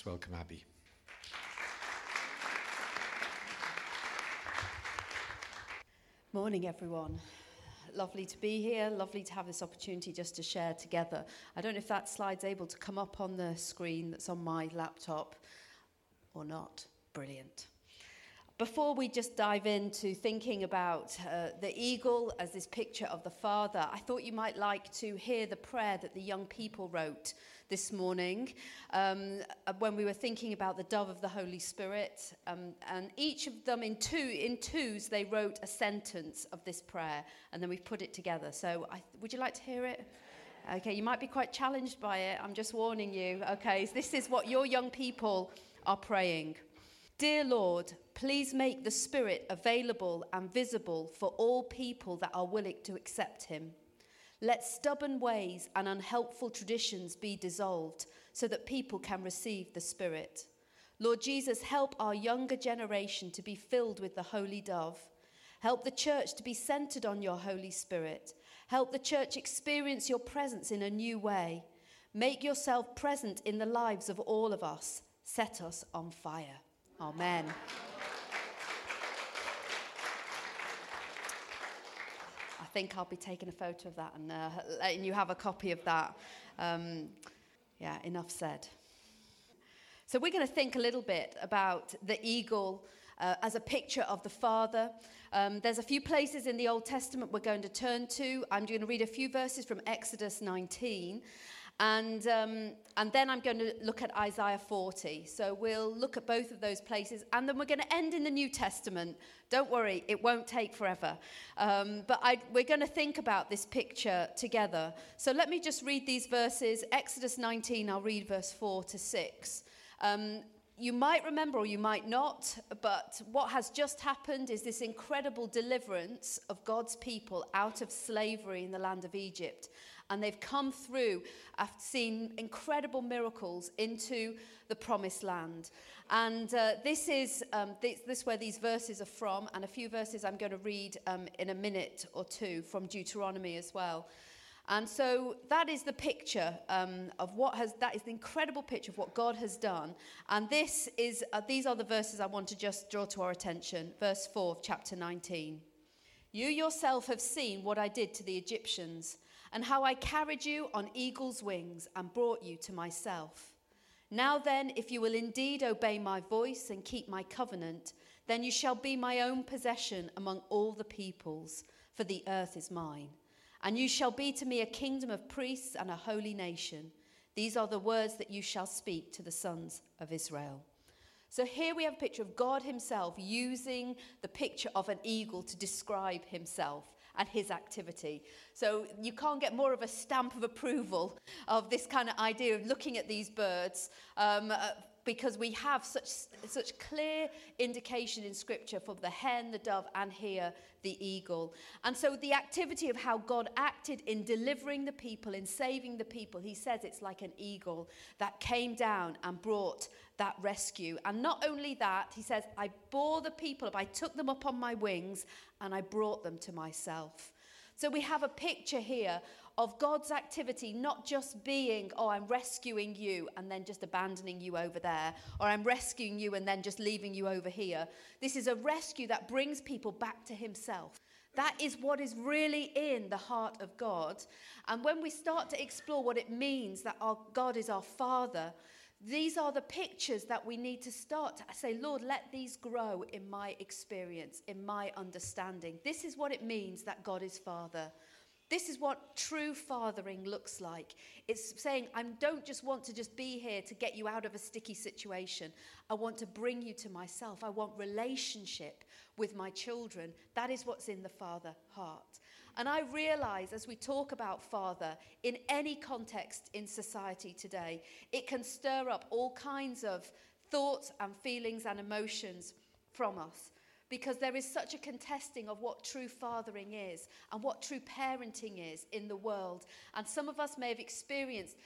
Let's welcome Abby. Morning, everyone. Lovely to be here. Lovely to have this opportunity just to share together. I don't know if that slide's able to come up on the screen that's on my laptop or not. Brilliant. Before we just dive into thinking about uh, the eagle as this picture of the Father, I thought you might like to hear the prayer that the young people wrote this morning um, uh, when we were thinking about the dove of the Holy Spirit. Um, and each of them, in, two, in twos, they wrote a sentence of this prayer, and then we've put it together. So, I, would you like to hear it? Okay, you might be quite challenged by it. I'm just warning you. Okay, so this is what your young people are praying. Dear Lord, please make the Spirit available and visible for all people that are willing to accept Him. Let stubborn ways and unhelpful traditions be dissolved so that people can receive the Spirit. Lord Jesus, help our younger generation to be filled with the Holy Dove. Help the church to be centered on your Holy Spirit. Help the church experience your presence in a new way. Make yourself present in the lives of all of us. Set us on fire. Amen. Think I'll be taking a photo of that and uh, letting you have a copy of that. Um, yeah, enough said. So, we're going to think a little bit about the eagle uh, as a picture of the Father. Um, there's a few places in the Old Testament we're going to turn to. I'm going to read a few verses from Exodus 19. And, um, and then I'm going to look at Isaiah 40. So we'll look at both of those places. And then we're going to end in the New Testament. Don't worry, it won't take forever. Um, but I, we're going to think about this picture together. So let me just read these verses. Exodus 19, I'll read verse 4 to 6. Um, you might remember or you might not, but what has just happened is this incredible deliverance of God's people out of slavery in the land of Egypt and they've come through, I've seen incredible miracles into the promised land. And uh, this is um, this, this where these verses are from, and a few verses I'm going to read um, in a minute or two from Deuteronomy as well. And so that is the picture um, of what has, that is the incredible picture of what God has done. And this is, uh, these are the verses I want to just draw to our attention. Verse 4 of chapter 19. You yourself have seen what I did to the Egyptians and how I carried you on eagle's wings and brought you to myself. Now then, if you will indeed obey my voice and keep my covenant, then you shall be my own possession among all the peoples, for the earth is mine. And you shall be to me a kingdom of priests and a holy nation. These are the words that you shall speak to the sons of Israel. So here we have a picture of God Himself using the picture of an eagle to describe Himself and his activity. So you can't get more of a stamp of approval of this kind of idea of looking at these birds. Um, uh, because we have such, such clear indication in Scripture for the hen, the dove, and here the eagle. And so the activity of how God acted in delivering the people, in saving the people, he says it's like an eagle that came down and brought that rescue. And not only that, he says, I bore the people up, I took them up on my wings, and I brought them to myself. So we have a picture here of God's activity not just being, oh, I'm rescuing you and then just abandoning you over there, or I'm rescuing you and then just leaving you over here. This is a rescue that brings people back to Himself. That is what is really in the heart of God. And when we start to explore what it means that our God is our Father, these are the pictures that we need to start to say, Lord, let these grow in my experience, in my understanding. This is what it means that God is Father. This is what true fathering looks like. It's saying, I don't just want to just be here to get you out of a sticky situation. I want to bring you to myself. I want relationship with my children. That is what's in the father heart. And I realize as we talk about father in any context in society today, it can stir up all kinds of thoughts and feelings and emotions from us because there is such a contesting of what true fathering is and what true parenting is in the world. And some of us may have experienced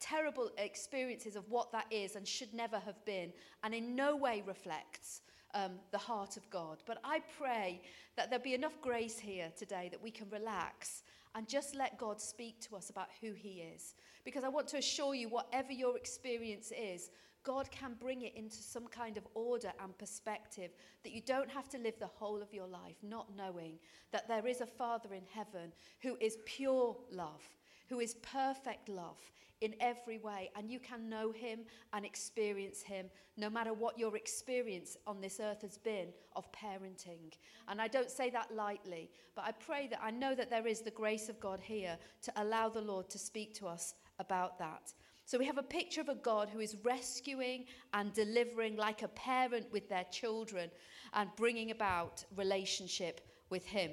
terrible experiences of what that is and should never have been, and in no way reflects um, the heart of God. But I pray that there'll be enough grace here today that we can relax and just let God speak to us about who He is. Because I want to assure you, whatever your experience is, God can bring it into some kind of order and perspective that you don't have to live the whole of your life not knowing that there is a Father in heaven who is pure love, who is perfect love in every way, and you can know him and experience him no matter what your experience on this earth has been of parenting. And I don't say that lightly, but I pray that I know that there is the grace of God here to allow the Lord to speak to us about that. So we have a picture of a God who is rescuing and delivering like a parent with their children and bringing about relationship with Him.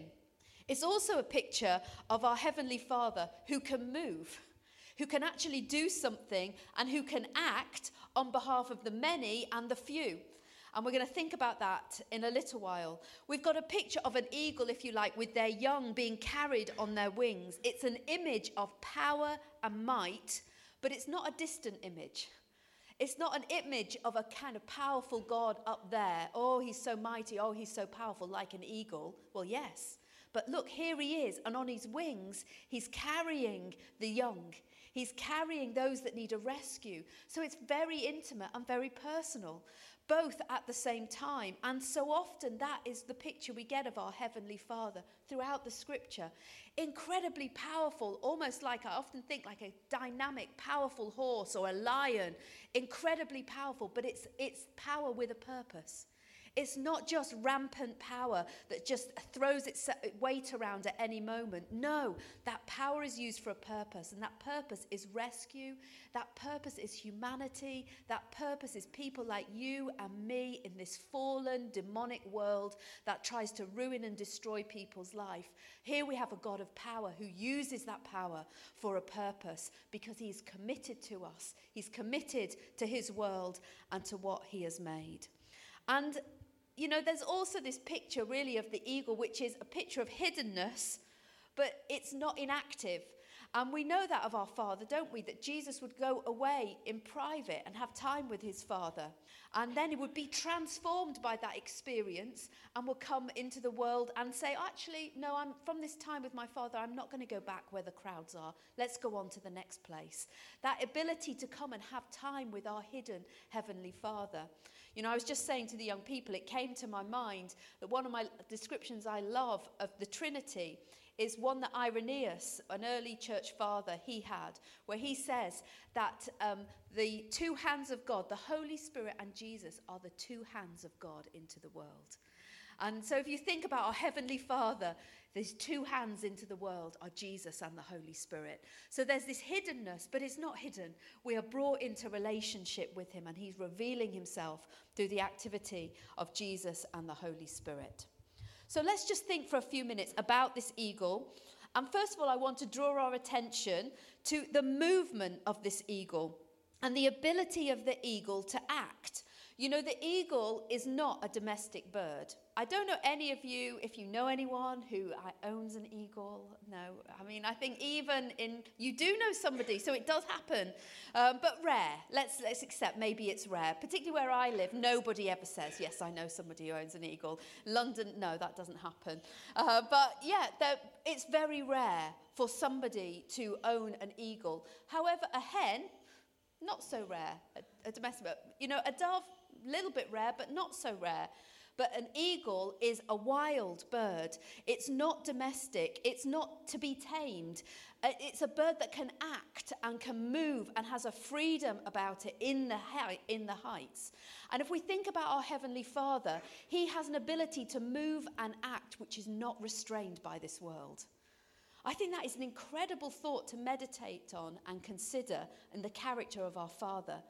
It's also a picture of our Heavenly Father who can move who can actually do something and who can act on behalf of the many and the few. And we're going to think about that in a little while. We've got a picture of an eagle, if you like, with their young being carried on their wings. It's an image of power and might, but it's not a distant image. It's not an image of a kind of powerful God up there. Oh, he's so mighty. Oh, he's so powerful, like an eagle. Well, yes. But look, here he is, and on his wings, he's carrying the young. He's carrying those that need a rescue. So it's very intimate and very personal, both at the same time. And so often that is the picture we get of our Heavenly Father throughout the scripture. Incredibly powerful, almost like I often think like a dynamic, powerful horse or a lion. Incredibly powerful, but it's, it's power with a purpose. It's not just rampant power that just throws its uh, weight around at any moment. No, that power is used for a purpose, and that purpose is rescue. That purpose is humanity. That purpose is people like you and me in this fallen, demonic world that tries to ruin and destroy people's life. Here we have a God of power who uses that power for a purpose because he's committed to us, he's committed to his world and to what he has made. And you know, there's also this picture really of the eagle, which is a picture of hiddenness, but it's not inactive. And we know that of our Father, don't we? That Jesus would go away in private and have time with his Father. And then he would be transformed by that experience and would come into the world and say, Actually, no, I'm from this time with my Father, I'm not going to go back where the crowds are. Let's go on to the next place. That ability to come and have time with our hidden Heavenly Father. You know, I was just saying to the young people, it came to my mind that one of my descriptions I love of the Trinity is one that Irenaeus, an early church father, he had, where he says that um, the two hands of God, the Holy Spirit and Jesus, are the two hands of God into the world. And so if you think about our Heavenly Father, these two hands into the world are Jesus and the Holy Spirit. So there's this hiddenness, but it's not hidden. We are brought into relationship with Him, and He's revealing Himself through the activity of Jesus and the Holy Spirit. So let's just think for a few minutes about this eagle. And first of all, I want to draw our attention to the movement of this eagle and the ability of the eagle to act. You know, the eagle is not a domestic bird. I don't know any of you, if you know anyone who owns an eagle. No, I mean, I think even in, you do know somebody, so it does happen, um, but rare. Let's, let's accept maybe it's rare. Particularly where I live, nobody ever says, yes, I know somebody who owns an eagle. London, no, that doesn't happen. Uh, but yeah, it's very rare for somebody to own an eagle. However, a hen, not so rare, a, a domestic, you know, a dove, little bit rare, but not so rare. But an eagle is a wild bird. It's not domestic. It's not to be tamed. Uh, it's a bird that can act and can move and has a freedom about it in the, in the heights. And if we think about our Heavenly Father, He has an ability to move and act which is not restrained by this world. I think that is an incredible thought to meditate on and consider in the character of our Father.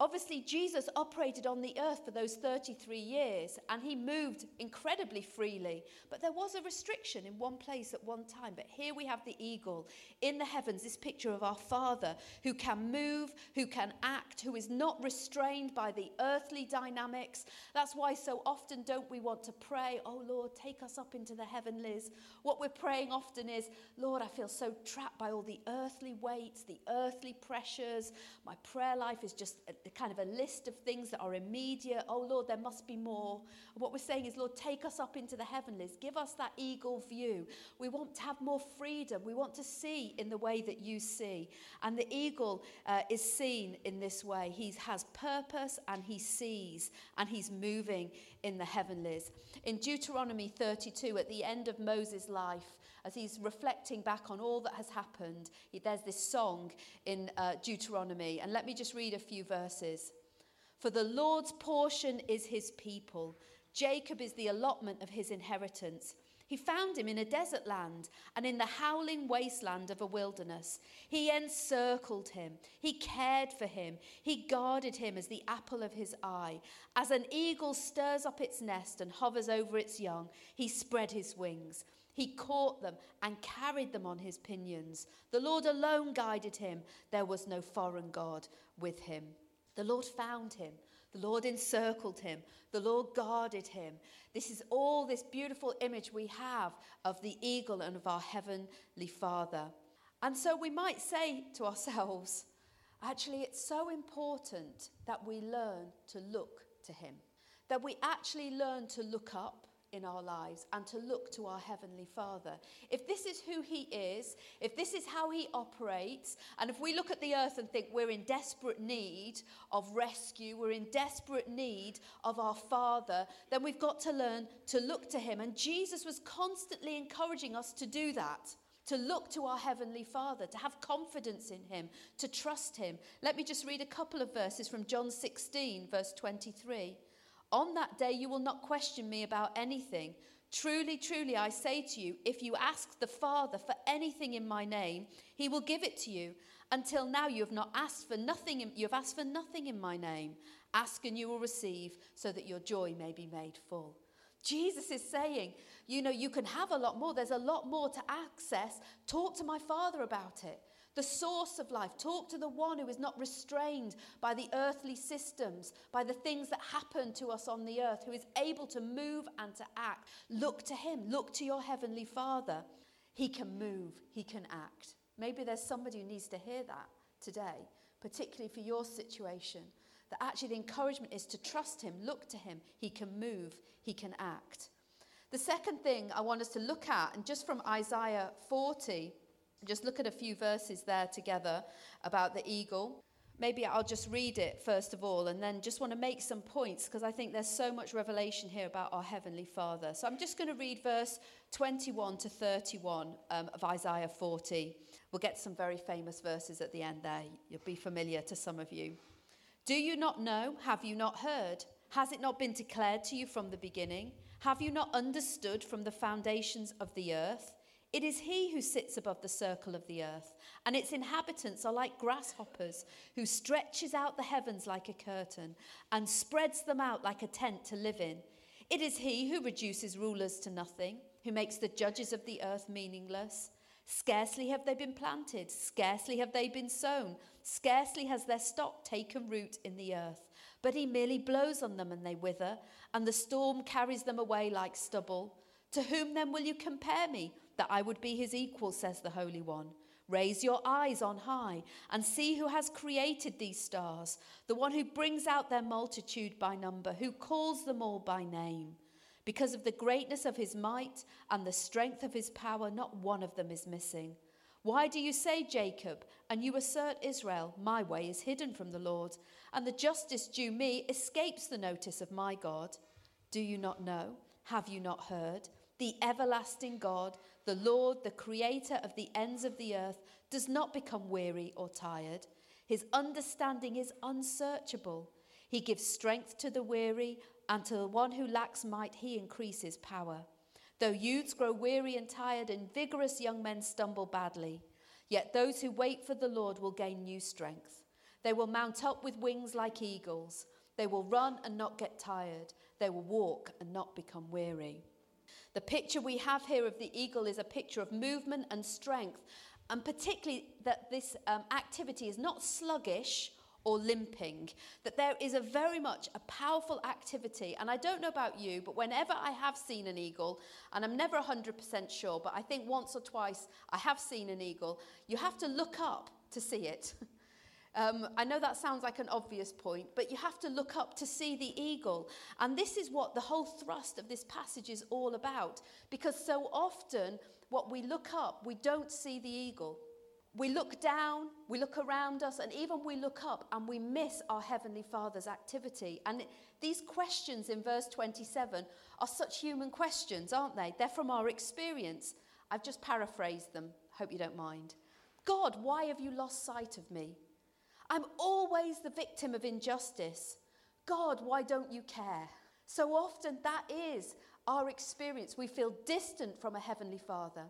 Obviously, Jesus operated on the earth for those 33 years and he moved incredibly freely. But there was a restriction in one place at one time. But here we have the eagle in the heavens, this picture of our Father who can move, who can act, who is not restrained by the earthly dynamics. That's why so often don't we want to pray, Oh Lord, take us up into the heavenlies. What we're praying often is, Lord, I feel so trapped by all the earthly weights, the earthly pressures. My prayer life is just kind of a list of things that are immediate. Oh, Lord, there must be more. What we're saying is, Lord, take us up into the heavenlies. Give us that eagle view. We want to have more freedom. We want to see in the way that you see. And the eagle uh, is seen in this way. He has purpose and he sees and he's moving in the heavenlies. In Deuteronomy 32, at the end of Moses' life, as he's reflecting back on all that has happened, there's this song in uh, Deuteronomy. And let me just read a few verses. For the Lord's portion is his people, Jacob is the allotment of his inheritance. He found him in a desert land and in the howling wasteland of a wilderness. He encircled him. He cared for him. He guarded him as the apple of his eye. As an eagle stirs up its nest and hovers over its young, he spread his wings. He caught them and carried them on his pinions. The Lord alone guided him. There was no foreign God with him. The Lord found him. The Lord encircled him. The Lord guarded him. This is all this beautiful image we have of the eagle and of our heavenly Father. And so we might say to ourselves, actually, it's so important that we learn to look to him, that we actually learn to look up in our lives and to look to our Heavenly Father. If this is who He is, if this is how He operates, and if we look at the earth and think we're in desperate need of rescue, we're in desperate need of our Father, then we've got to learn to look to Him. And Jesus was constantly encouraging us to do that. To look to our Heavenly Father, to have confidence in Him, to trust Him. Let me just read a couple of verses from John 16, verse 23. On that day, you will not question me about anything. Truly, truly, I say to you, if you ask the Father for anything in my name, he will give it to you. Until now, you have not asked for nothing. In, you have asked for nothing in my name. Ask and you will receive, so that your joy may be made full. Jesus is saying, you know, you can have a lot more. There's a lot more to access. Talk to my Father about it the source of life. Talk to the one who is not restrained by the earthly systems, by the things that happen to us on the earth, who is able to move and to act. Look to him. Look to your heavenly Father. He can move, he can act. Maybe there's somebody who needs to hear that today, particularly for your situation. That actually the encouragement is to trust him, look to him. He can move, he can act. The second thing I want us to look at, and just from Isaiah 40, just look at a few verses there together about the eagle. Maybe I'll just read it first of all and then just want to make some points because I think there's so much revelation here about our Heavenly Father. So I'm just going to read verse 21 to 31 um, of Isaiah 40. We'll get some very famous verses at the end there. You'll be familiar to some of you. Do you not know? Have you not heard? Has it not been declared to you from the beginning? Have you not understood from the foundations of the earth? It is he who sits above the circle of the earth, and its inhabitants are like grasshoppers, who stretches out the heavens like a curtain and spreads them out like a tent to live in. It is he who reduces rulers to nothing, who makes the judges of the earth meaningless. Scarcely have they been planted, scarcely have they been sown, scarcely has their stock taken root in the earth. But he merely blows on them and they wither, and the storm carries them away like stubble. To whom then will you compare me? That I would be his equal, says the Holy One. Raise your eyes on high and see who has created these stars, the one who brings out their multitude by number, who calls them all by name. Because of the greatness of his might and the strength of his power, not one of them is missing. Why do you say, Jacob, and you assert Israel, my way is hidden from the Lord, and the justice due me escapes the notice of my God? Do you not know? Have you not heard? The everlasting God, the Lord, the creator of the ends of the earth, does not become weary or tired. His understanding is unsearchable. He gives strength to the weary, and to the one who lacks might, he increases power. Though youths grow weary and tired, and vigorous young men stumble badly, yet those who wait for the Lord will gain new strength. They will mount up with wings like eagles. They will run and not get tired. They will walk and not become weary. The picture we have here of the eagle is a picture of movement and strength, and particularly that this um, activity is not sluggish or limping, that there is a very much a powerful activity. And I don't know about you, but whenever I have seen an eagle, and I'm never 100% sure, but I think once or twice I have seen an eagle, you have to look up to see it. Um, I know that sounds like an obvious point, but you have to look up to see the eagle. And this is what the whole thrust of this passage is all about. Because so often, what we look up, we don't see the eagle. We look down, we look around us, and even we look up and we miss our Heavenly Father's activity. And these questions in verse 27 are such human questions, aren't they? They're from our experience. I've just paraphrased them. Hope you don't mind. God, why have you lost sight of me? I'm always the victim of injustice. God, why don't you care? So often that is our experience. We feel distant from a Heavenly Father.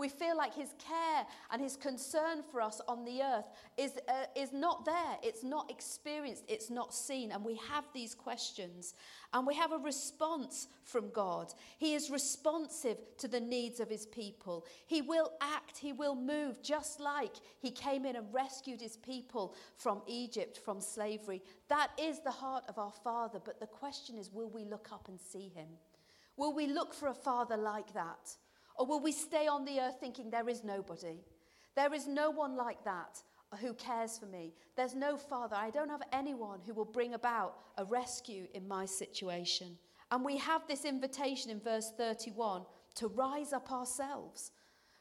We feel like his care and his concern for us on the earth is, uh, is not there. It's not experienced. It's not seen. And we have these questions. And we have a response from God. He is responsive to the needs of his people. He will act, he will move, just like he came in and rescued his people from Egypt, from slavery. That is the heart of our Father. But the question is will we look up and see him? Will we look for a Father like that? Or will we stay on the earth thinking there is nobody? There is no one like that who cares for me. There's no father. I don't have anyone who will bring about a rescue in my situation. And we have this invitation in verse 31 to rise up ourselves.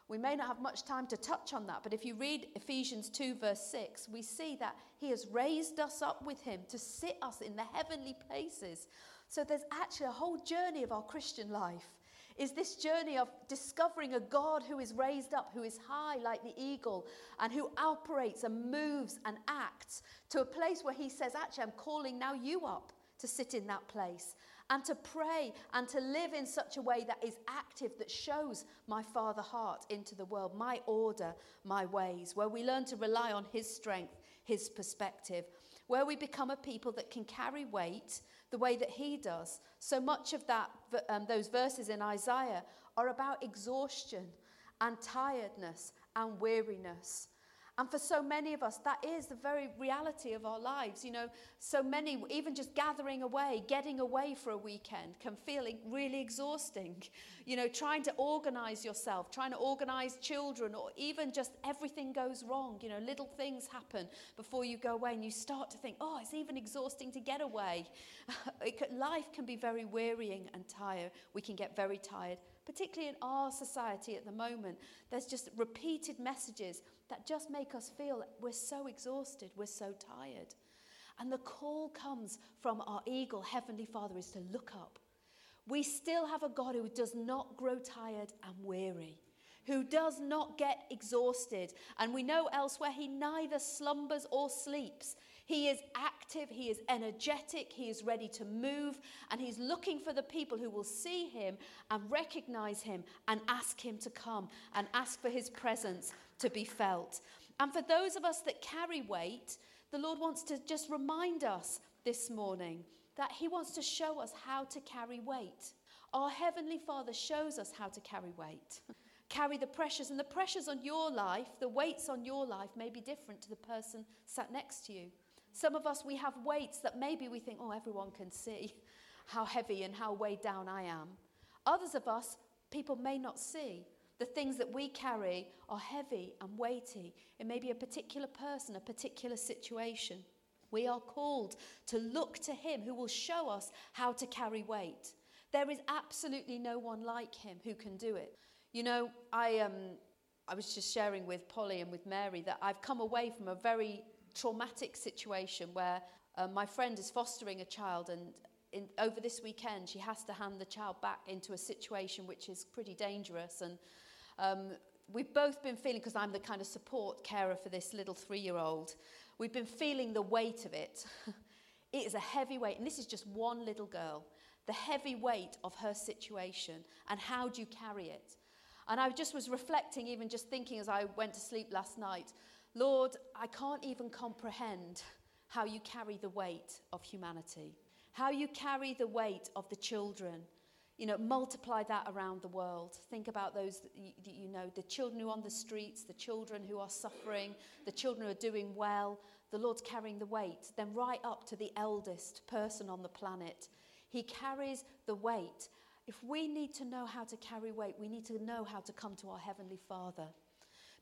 We may not have much time to touch on that, but if you read Ephesians 2, verse 6, we see that He has raised us up with Him to sit us in the heavenly places. So there's actually a whole journey of our Christian life is this journey of discovering a God who is raised up, who is high like the eagle, and who operates and moves and acts to a place where he says, Actually, I'm calling now you up to sit in that place and to pray and to live in such a way that is active, that shows my Father heart into the world, my order, my ways, where we learn to rely on His strength, His perspective, where we become a people that can carry weight the way that he does. So much of that, um, those verses in Isaiah are about exhaustion and tiredness and weariness. And for so many of us, that is the very reality of our lives. You know, so many, even just gathering away, getting away for a weekend can feel really exhausting. You know, trying to organize yourself, trying to organize children, or even just everything goes wrong. You know, little things happen before you go away, and you start to think, oh, it's even exhausting to get away. Could, life can be very wearying and tired. We can get very tired, particularly in our society at the moment. There's just repeated messages that just make us feel we're so exhausted, we're so tired. And the call comes from our eagle, Heavenly Father, is to look up. We still have a God who does not grow tired and weary, who does not get exhausted. And we know elsewhere he neither slumbers or sleeps. He is active, he is energetic, he is ready to move, and he's looking for the people who will see him and recognize him and ask him to come and ask for his presence to be felt. And for those of us that carry weight, the Lord wants to just remind us this morning that he wants to show us how to carry weight. Our Heavenly Father shows us how to carry weight. carry the pressures, and the pressures on your life, the weights on your life may be different to the person sat next to you. Some of us, we have weights that maybe we think, oh, everyone can see how heavy and how weighed down I am. Others of us, people may not see. The things that we carry are heavy and weighty. It may be a particular person, a particular situation. We are called to look to Him who will show us how to carry weight. There is absolutely no one like Him who can do it. You know, I, um, I was just sharing with Polly and with Mary that I've come away from a very traumatic situation where uh, my friend is fostering a child and in, over this weekend she has to hand the child back into a situation which is pretty dangerous and um, we've both been feeling because i'm the kind of support carer for this little three-year-old we've been feeling the weight of it it is a heavy weight and this is just one little girl the heavy weight of her situation and how do you carry it and i just was reflecting even just thinking as i went to sleep last night Lord, I can't even comprehend how you carry the weight of humanity, how you carry the weight of the children. You know, multiply that around the world. Think about those that you, that you know, the children who are on the streets, the children who are suffering, the children who are doing well. The Lord's carrying the weight. Then, right up to the eldest person on the planet. He carries the weight. If we need to know how to carry weight, we need to know how to come to our Heavenly Father.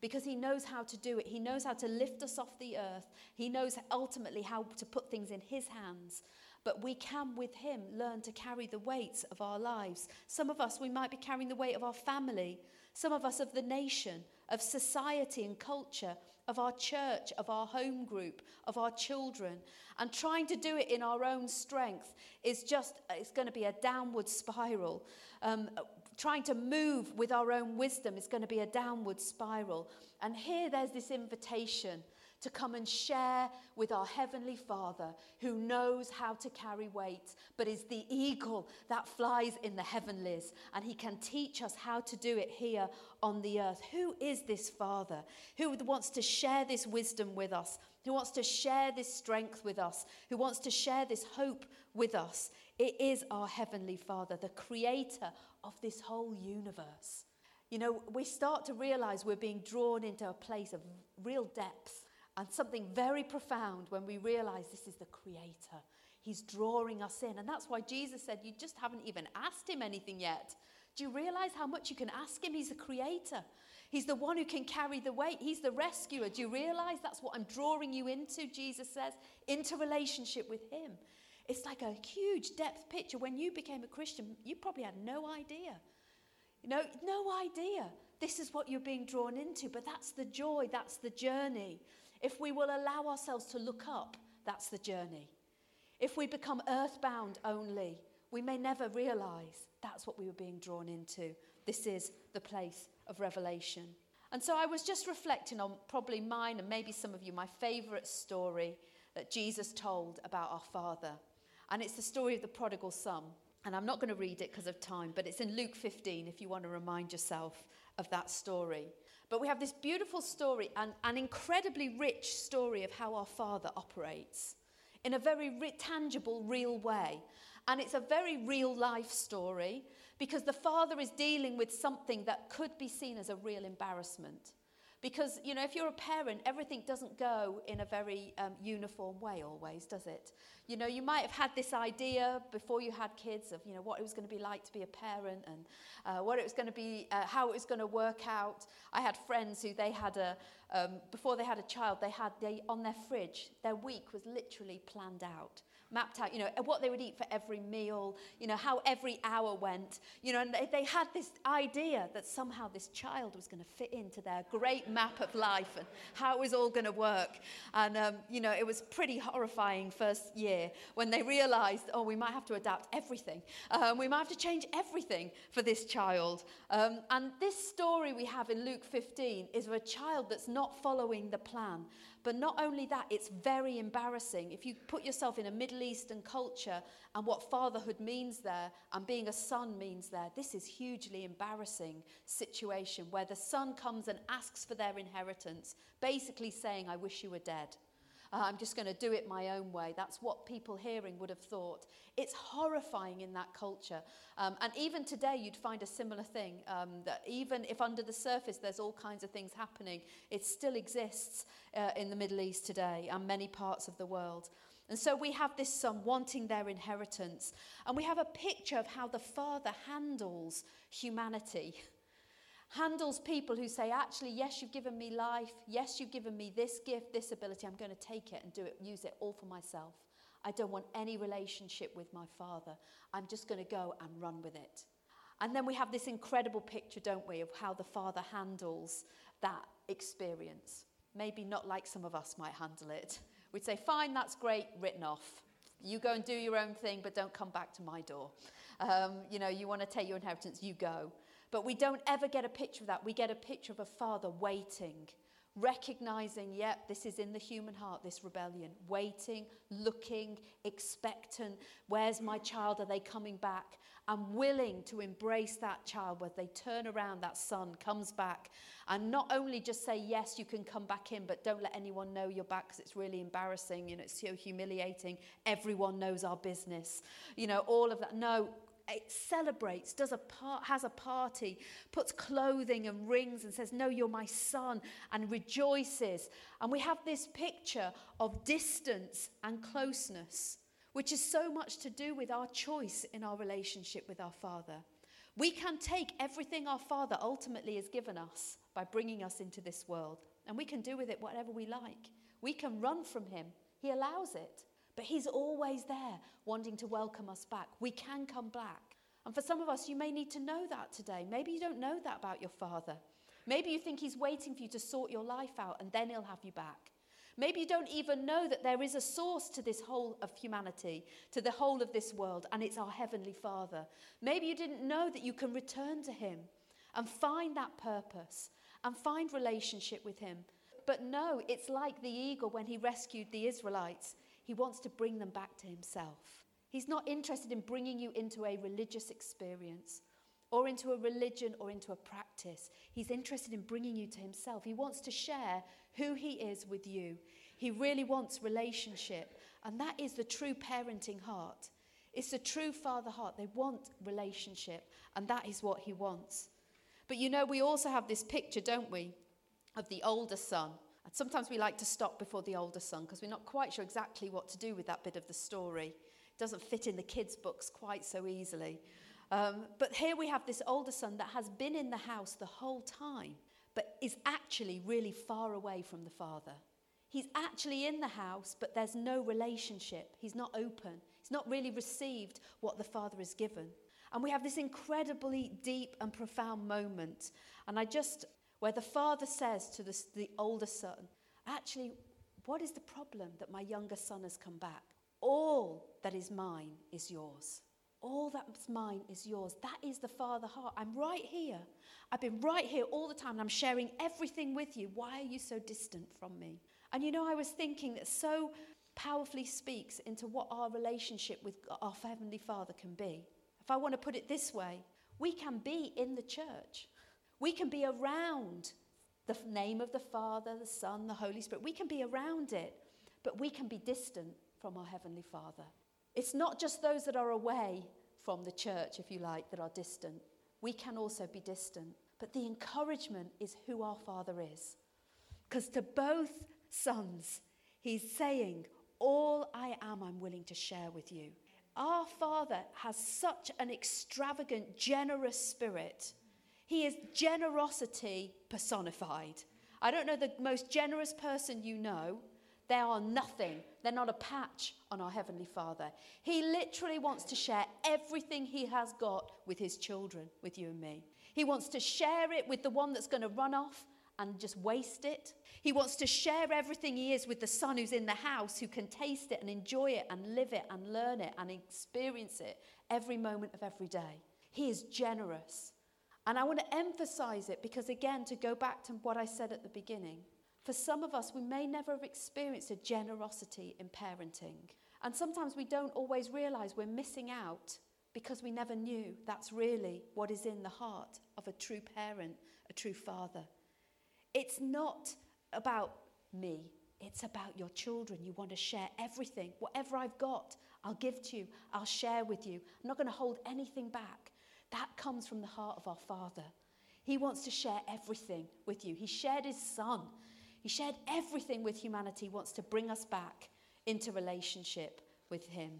because He knows how to do it. He knows how to lift us off the earth. He knows ultimately how to put things in His hands. But we can, with Him, learn to carry the weights of our lives. Some of us, we might be carrying the weight of our family, some of us of the nation, of society and culture, of our church, of our home group, of our children. And trying to do it in our own strength is just, it's going to be a downward spiral. Um, trying to move with our own wisdom is going to be a downward spiral. And here there's this invitation to come and share with our Heavenly Father who knows how to carry weight, but is the eagle that flies in the heavenlies, and He can teach us how to do it here on the earth. Who is this Father who wants to share this wisdom with us, who wants to share this strength with us, who wants to share this hope with us? It is our Heavenly Father, the creator of this whole universe. You know, we start to realize we're being drawn into a place of real depth and something very profound when we realize this is the Creator. He's drawing us in. And that's why Jesus said, You just haven't even asked Him anything yet. Do you realize how much you can ask Him? He's the Creator. He's the one who can carry the weight. He's the rescuer. Do you realize that's what I'm drawing you into, Jesus says, into relationship with Him? It's like a huge depth picture. When you became a Christian, you probably had no idea. You know, no idea. This is what you're being drawn into, but that's the joy, that's the journey. If we will allow ourselves to look up, that's the journey. If we become earthbound only, we may never realize that's what we were being drawn into. This is the place of revelation. And so I was just reflecting on probably mine and maybe some of you, my favorite story that Jesus told about our Father. And it's the story of the prodigal son. And I'm not going to read it because of time, but it's in Luke 15 if you want to remind yourself of that story. But we have this beautiful story and an incredibly rich story of how our Father operates in a very re- tangible, real way. And it's a very real life story because the Father is dealing with something that could be seen as a real embarrassment. Because, you know, if you're a parent, everything doesn't go in a very um, uniform way always, does it? You know, you might have had this idea before you had kids of, you know, what it was going to be like to be a parent and uh, what it was going to be, uh, how it was going to work out. I had friends who they had a, um, before they had a child, they had, they, on their fridge, their week was literally planned out mapped out, you know, what they would eat for every meal, you know, how every hour went, you know, and they, they had this idea that somehow this child was going to fit into their great map of life and how it was all going to work. And, um, you know, it was pretty horrifying first year when they realized, oh, we might have to adapt everything. Um, we might have to change everything for this child. Um, and this story we have in Luke 15 is of a child that's not following the plan. But not only that, it's very embarrassing. If you put yourself in a Middle Eastern culture and what fatherhood means there and being a son means there, this is hugely embarrassing situation where the son comes and asks for their inheritance, basically saying, I wish you were dead. Uh, I'm just going to do it my own way. That's what people hearing would have thought. It's horrifying in that culture. Um, and even today, you'd find a similar thing um, that even if under the surface there's all kinds of things happening, it still exists uh, in the Middle East today and many parts of the world. And so we have this son wanting their inheritance. And we have a picture of how the father handles humanity. handles people who say, actually, yes, you've given me life. Yes, you've given me this gift, this ability. I'm going to take it and do it, use it all for myself. I don't want any relationship with my father. I'm just going to go and run with it. And then we have this incredible picture, don't we, of how the father handles that experience. Maybe not like some of us might handle it. We'd say, fine, that's great, written off. You go and do your own thing, but don't come back to my door. Um, you know, you want to take your inheritance, you go. But we don't ever get a picture of that. We get a picture of a father waiting, recognizing, yep, this is in the human heart, this rebellion, waiting, looking, expectant. Where's my child? Are they coming back? I'm willing to embrace that child where they turn around, that son comes back, and not only just say, yes, you can come back in, but don't let anyone know you're back because it's really embarrassing, you know, it's so humiliating. Everyone knows our business, you know, all of that. No, it celebrates, does a part, has a party, puts clothing and rings and says, No, you're my son, and rejoices. And we have this picture of distance and closeness, which is so much to do with our choice in our relationship with our Father. We can take everything our Father ultimately has given us by bringing us into this world. And we can do with it whatever we like. We can run from him, he allows it. But he's always there, wanting to welcome us back. We can come back. And for some of us, you may need to know that today. Maybe you don't know that about your father. Maybe you think he's waiting for you to sort your life out and then he'll have you back. Maybe you don't even know that there is a source to this whole of humanity, to the whole of this world, and it's our Heavenly Father. Maybe you didn't know that you can return to Him and find that purpose and find relationship with Him. But no, it's like the eagle when he rescued the Israelites. He wants to bring them back to Himself. He's not interested in bringing you into a religious experience or into a religion or into a practice. He's interested in bringing you to himself. He wants to share who he is with you. He really wants relationship. And that is the true parenting heart. It's the true father heart. They want relationship. And that is what he wants. But you know, we also have this picture, don't we, of the older son. And sometimes we like to stop before the older son because we're not quite sure exactly what to do with that bit of the story. It doesn't fit in the kids' books quite so easily. Um, but here we have this older son that has been in the house the whole time, but is actually really far away from the father. He's actually in the house, but there's no relationship. He's not open. He's not really received what the father has given. And we have this incredibly deep and profound moment. And I just, where the father says to the, the older son, actually, what is the problem that my younger son has come back? All that is mine is yours. All that's mine is yours. That is the Father heart. I'm right here. I've been right here all the time and I'm sharing everything with you. Why are you so distant from me? And you know, I was thinking that so powerfully speaks into what our relationship with our Heavenly Father can be. If I want to put it this way, we can be in the church, we can be around the name of the Father, the Son, the Holy Spirit. We can be around it, but we can be distant from our Heavenly Father. It's not just those that are away from the church, if you like, that are distant. We can also be distant. But the encouragement is who our Father is. Because to both sons, he's saying, All I am, I'm willing to share with you. Our Father has such an extravagant, generous spirit. He is generosity personified. I don't know the most generous person you know, they are nothing. They're not a patch on our Heavenly Father. He literally wants to share everything He has got with His children, with you and me. He wants to share it with the one that's going to run off and just waste it. He wants to share everything He is with the son who's in the house, who can taste it and enjoy it and live it and learn it and experience it every moment of every day. He is generous. And I want to emphasize it because, again, to go back to what I said at the beginning, for some of us, we may never have experienced a generosity in parenting. And sometimes we don't always realize we're missing out because we never knew that's really what is in the heart of a true parent, a true father. It's not about me, it's about your children. You want to share everything. Whatever I've got, I'll give to you, I'll share with you. I'm not going to hold anything back. That comes from the heart of our Father. He wants to share everything with you. He shared his son he shared everything with humanity, wants to bring us back into relationship with Him.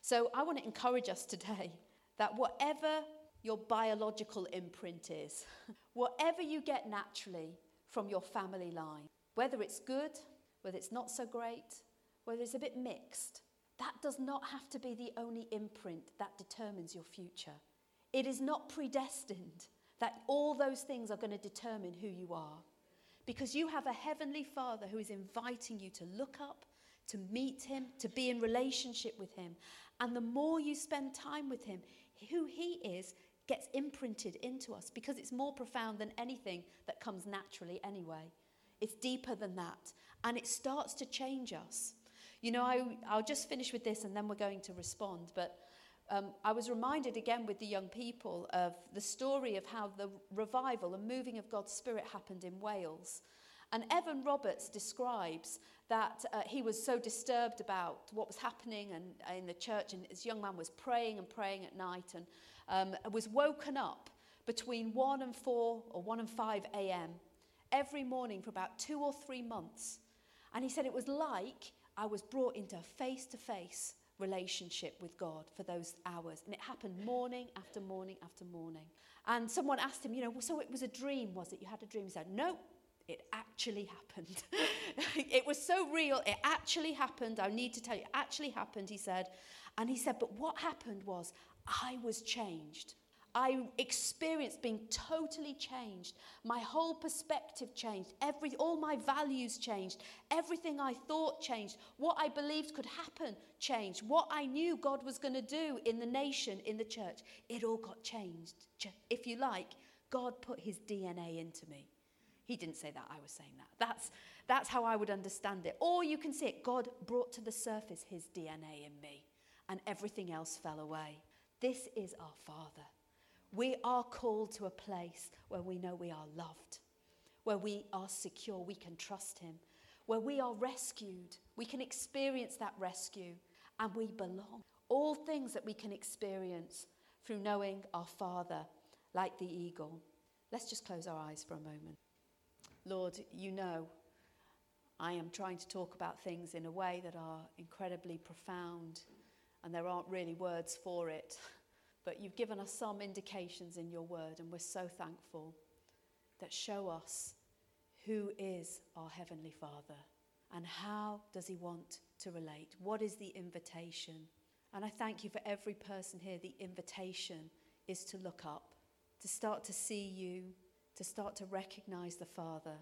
So I want to encourage us today that whatever your biological imprint is, whatever you get naturally from your family line, whether it's good, whether it's not so great, whether it's a bit mixed, that does not have to be the only imprint that determines your future. It is not predestined that all those things are going to determine who you are because you have a heavenly Father who is inviting you to look up, to meet Him, to be in relationship with Him. And the more you spend time with Him, who He is gets imprinted into us because it's more profound than anything that comes naturally anyway. It's deeper than that. And it starts to change us. You know, I, I'll just finish with this and then we're going to respond. But um, I was reminded again with the young people of the story of how the revival and moving of God's Spirit happened in Wales. And Evan Roberts describes that uh, he was so disturbed about what was happening and, uh, in the church, and this young man was praying and praying at night and um, was woken up between 1 and 4 or 1 and 5 a.m. every morning for about two or three months. And he said it was like I was brought into face to face relationship with God for those hours. And it happened morning after morning after morning. And someone asked him, you know, so it was a dream, was it? You had a dream? He said, no, it actually happened. it was so real. It actually happened. I need to tell you, it actually happened, he said. And he said, but what happened was I was changed. I experienced being totally changed. My whole perspective changed. Every, all my values changed. Everything I thought changed. What I believed could happen changed. What I knew God was going to do in the nation, in the church, it all got changed. If you like, God put his DNA into me. He didn't say that, I was saying that. That's, that's how I would understand it. Or you can see it God brought to the surface his DNA in me, and everything else fell away. This is our Father. We are called to a place where we know we are loved, where we are secure, we can trust Him, where we are rescued, we can experience that rescue, and we belong. All things that we can experience through knowing our Father, like the eagle. Let's just close our eyes for a moment. Lord, you know I am trying to talk about things in a way that are incredibly profound, and there aren't really words for it. But you've given us some indications in your word, and we're so thankful that show us who is our Heavenly Father and how does He want to relate? What is the invitation? And I thank you for every person here. The invitation is to look up, to start to see you, to start to recognize the Father.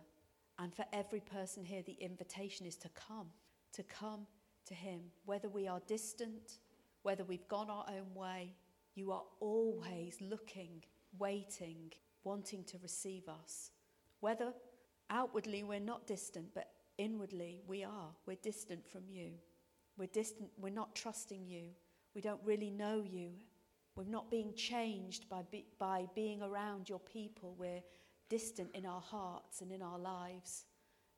And for every person here, the invitation is to come, to come to Him, whether we are distant, whether we've gone our own way, you are always looking, waiting, wanting to receive us. Whether outwardly we're not distant, but inwardly we are. We're distant from you. We're distant, we're not trusting you. We don't really know you. We're not being changed by, be, by being around your people. We're distant in our hearts and in our lives.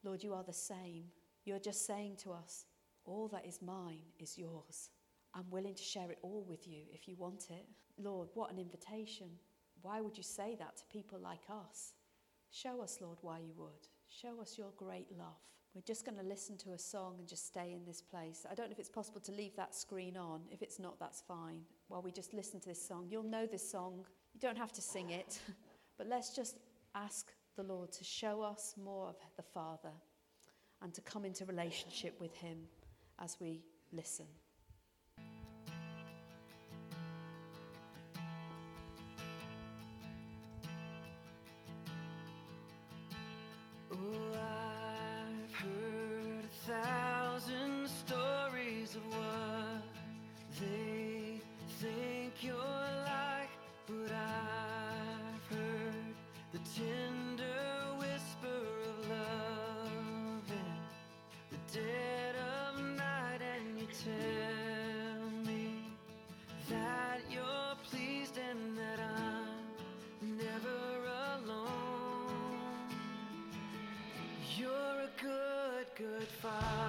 Lord, you are the same. You're just saying to us, all that is mine is yours. I'm willing to share it all with you if you want it. Lord, what an invitation. Why would you say that to people like us? Show us, Lord, why you would. Show us your great love. We're just going to listen to a song and just stay in this place. I don't know if it's possible to leave that screen on. If it's not, that's fine. While we just listen to this song, you'll know this song. You don't have to sing it, but let's just ask the Lord to show us more of the Father and to come into relationship with Him as we listen. fire.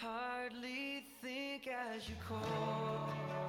Hardly think as you call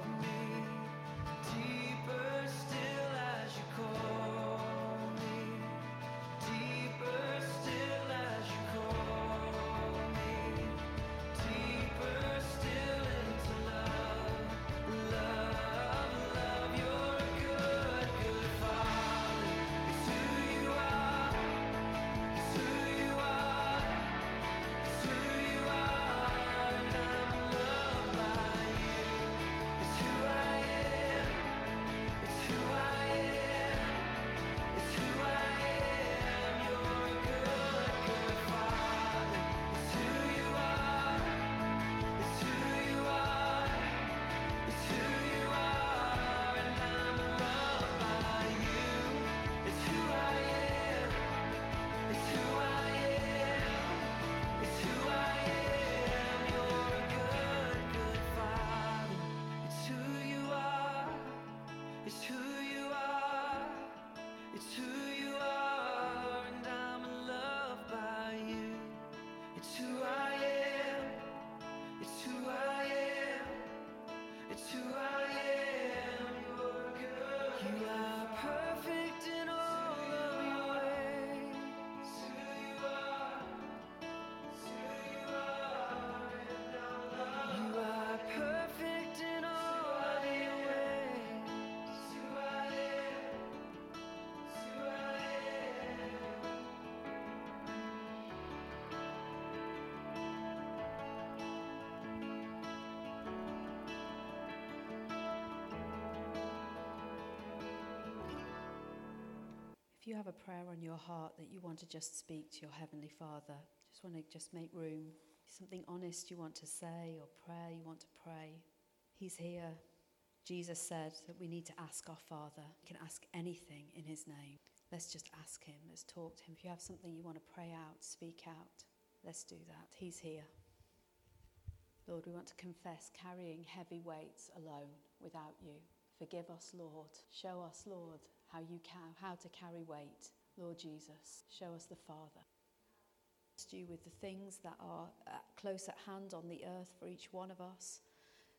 If you have a prayer on your heart that you want to just speak to your Heavenly Father, just want to just make room. Something honest you want to say or prayer you want to pray. He's here. Jesus said that we need to ask our Father. We can ask anything in His name. Let's just ask Him. Let's talk to Him. If you have something you want to pray out, speak out. Let's do that. He's here. Lord, we want to confess carrying heavy weights alone without you. Forgive us, Lord. Show us, Lord, how you can, how to carry weight. Lord Jesus, show us the Father. You with the things that are uh, close at hand on the earth for each one of us,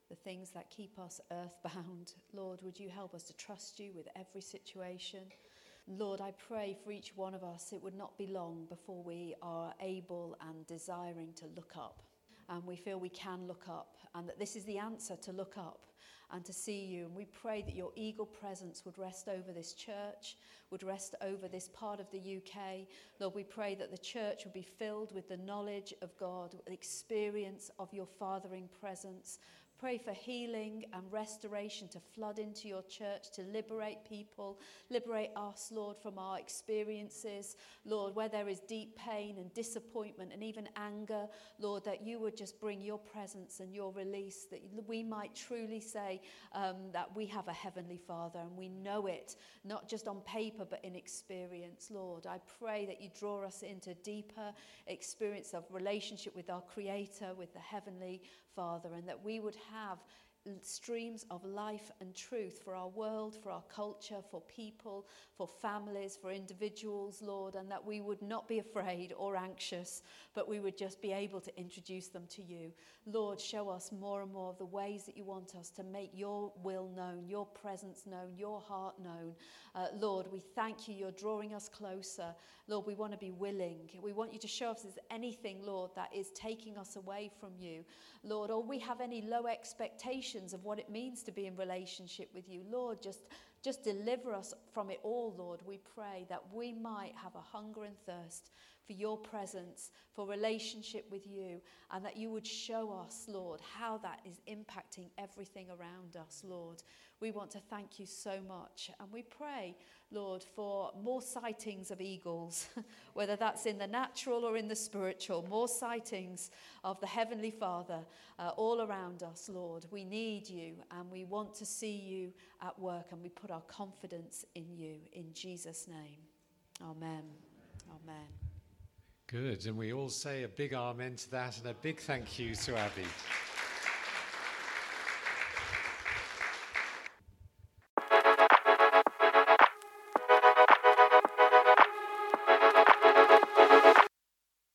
the things that keep us earthbound. Lord, would you help us to trust you with every situation? Lord, I pray for each one of us, it would not be long before we are able and desiring to look up. And we feel we can look up, and that this is the answer to look up and to see you. And we pray that your eagle presence would rest over this church, would rest over this part of the UK. Lord, we pray that the church would be filled with the knowledge of God, the experience of your fathering presence. Pray for healing and restoration to flood into your church, to liberate people, liberate us, Lord, from our experiences. Lord, where there is deep pain and disappointment and even anger, Lord, that you would just bring your presence and your release, that we might truly say um, that we have a heavenly Father and we know it, not just on paper, but in experience, Lord. I pray that you draw us into deeper experience of relationship with our Creator, with the Heavenly Father, and that we would have streams of life and truth for our world, for our culture, for people, for families, for individuals, Lord, and that we would not be afraid or anxious, but we would just be able to introduce them to you. Lord, show us more and more of the ways that you want us to make your will known, your presence known, your heart known. Uh, Lord, we thank you. You're drawing us closer. Lord, we want to be willing. We want you to show us there's anything, Lord, that is taking us away from you, Lord, or we have any low expectations of what it means to be in relationship with you. Lord, just just deliver us from it all, Lord. We pray that we might have a hunger and thirst for your presence, for relationship with you, and that you would show us, Lord, how that is impacting everything around us, Lord. We want to thank you so much. And we pray, Lord, for more sightings of eagles, whether that's in the natural or in the spiritual, more sightings of the Heavenly Father uh, all around us, Lord. We need you and we want to see you at work, and we put our confidence in you. In Jesus' name. Amen. Amen. Good. And we all say a big amen to that and a big thank you to Abby.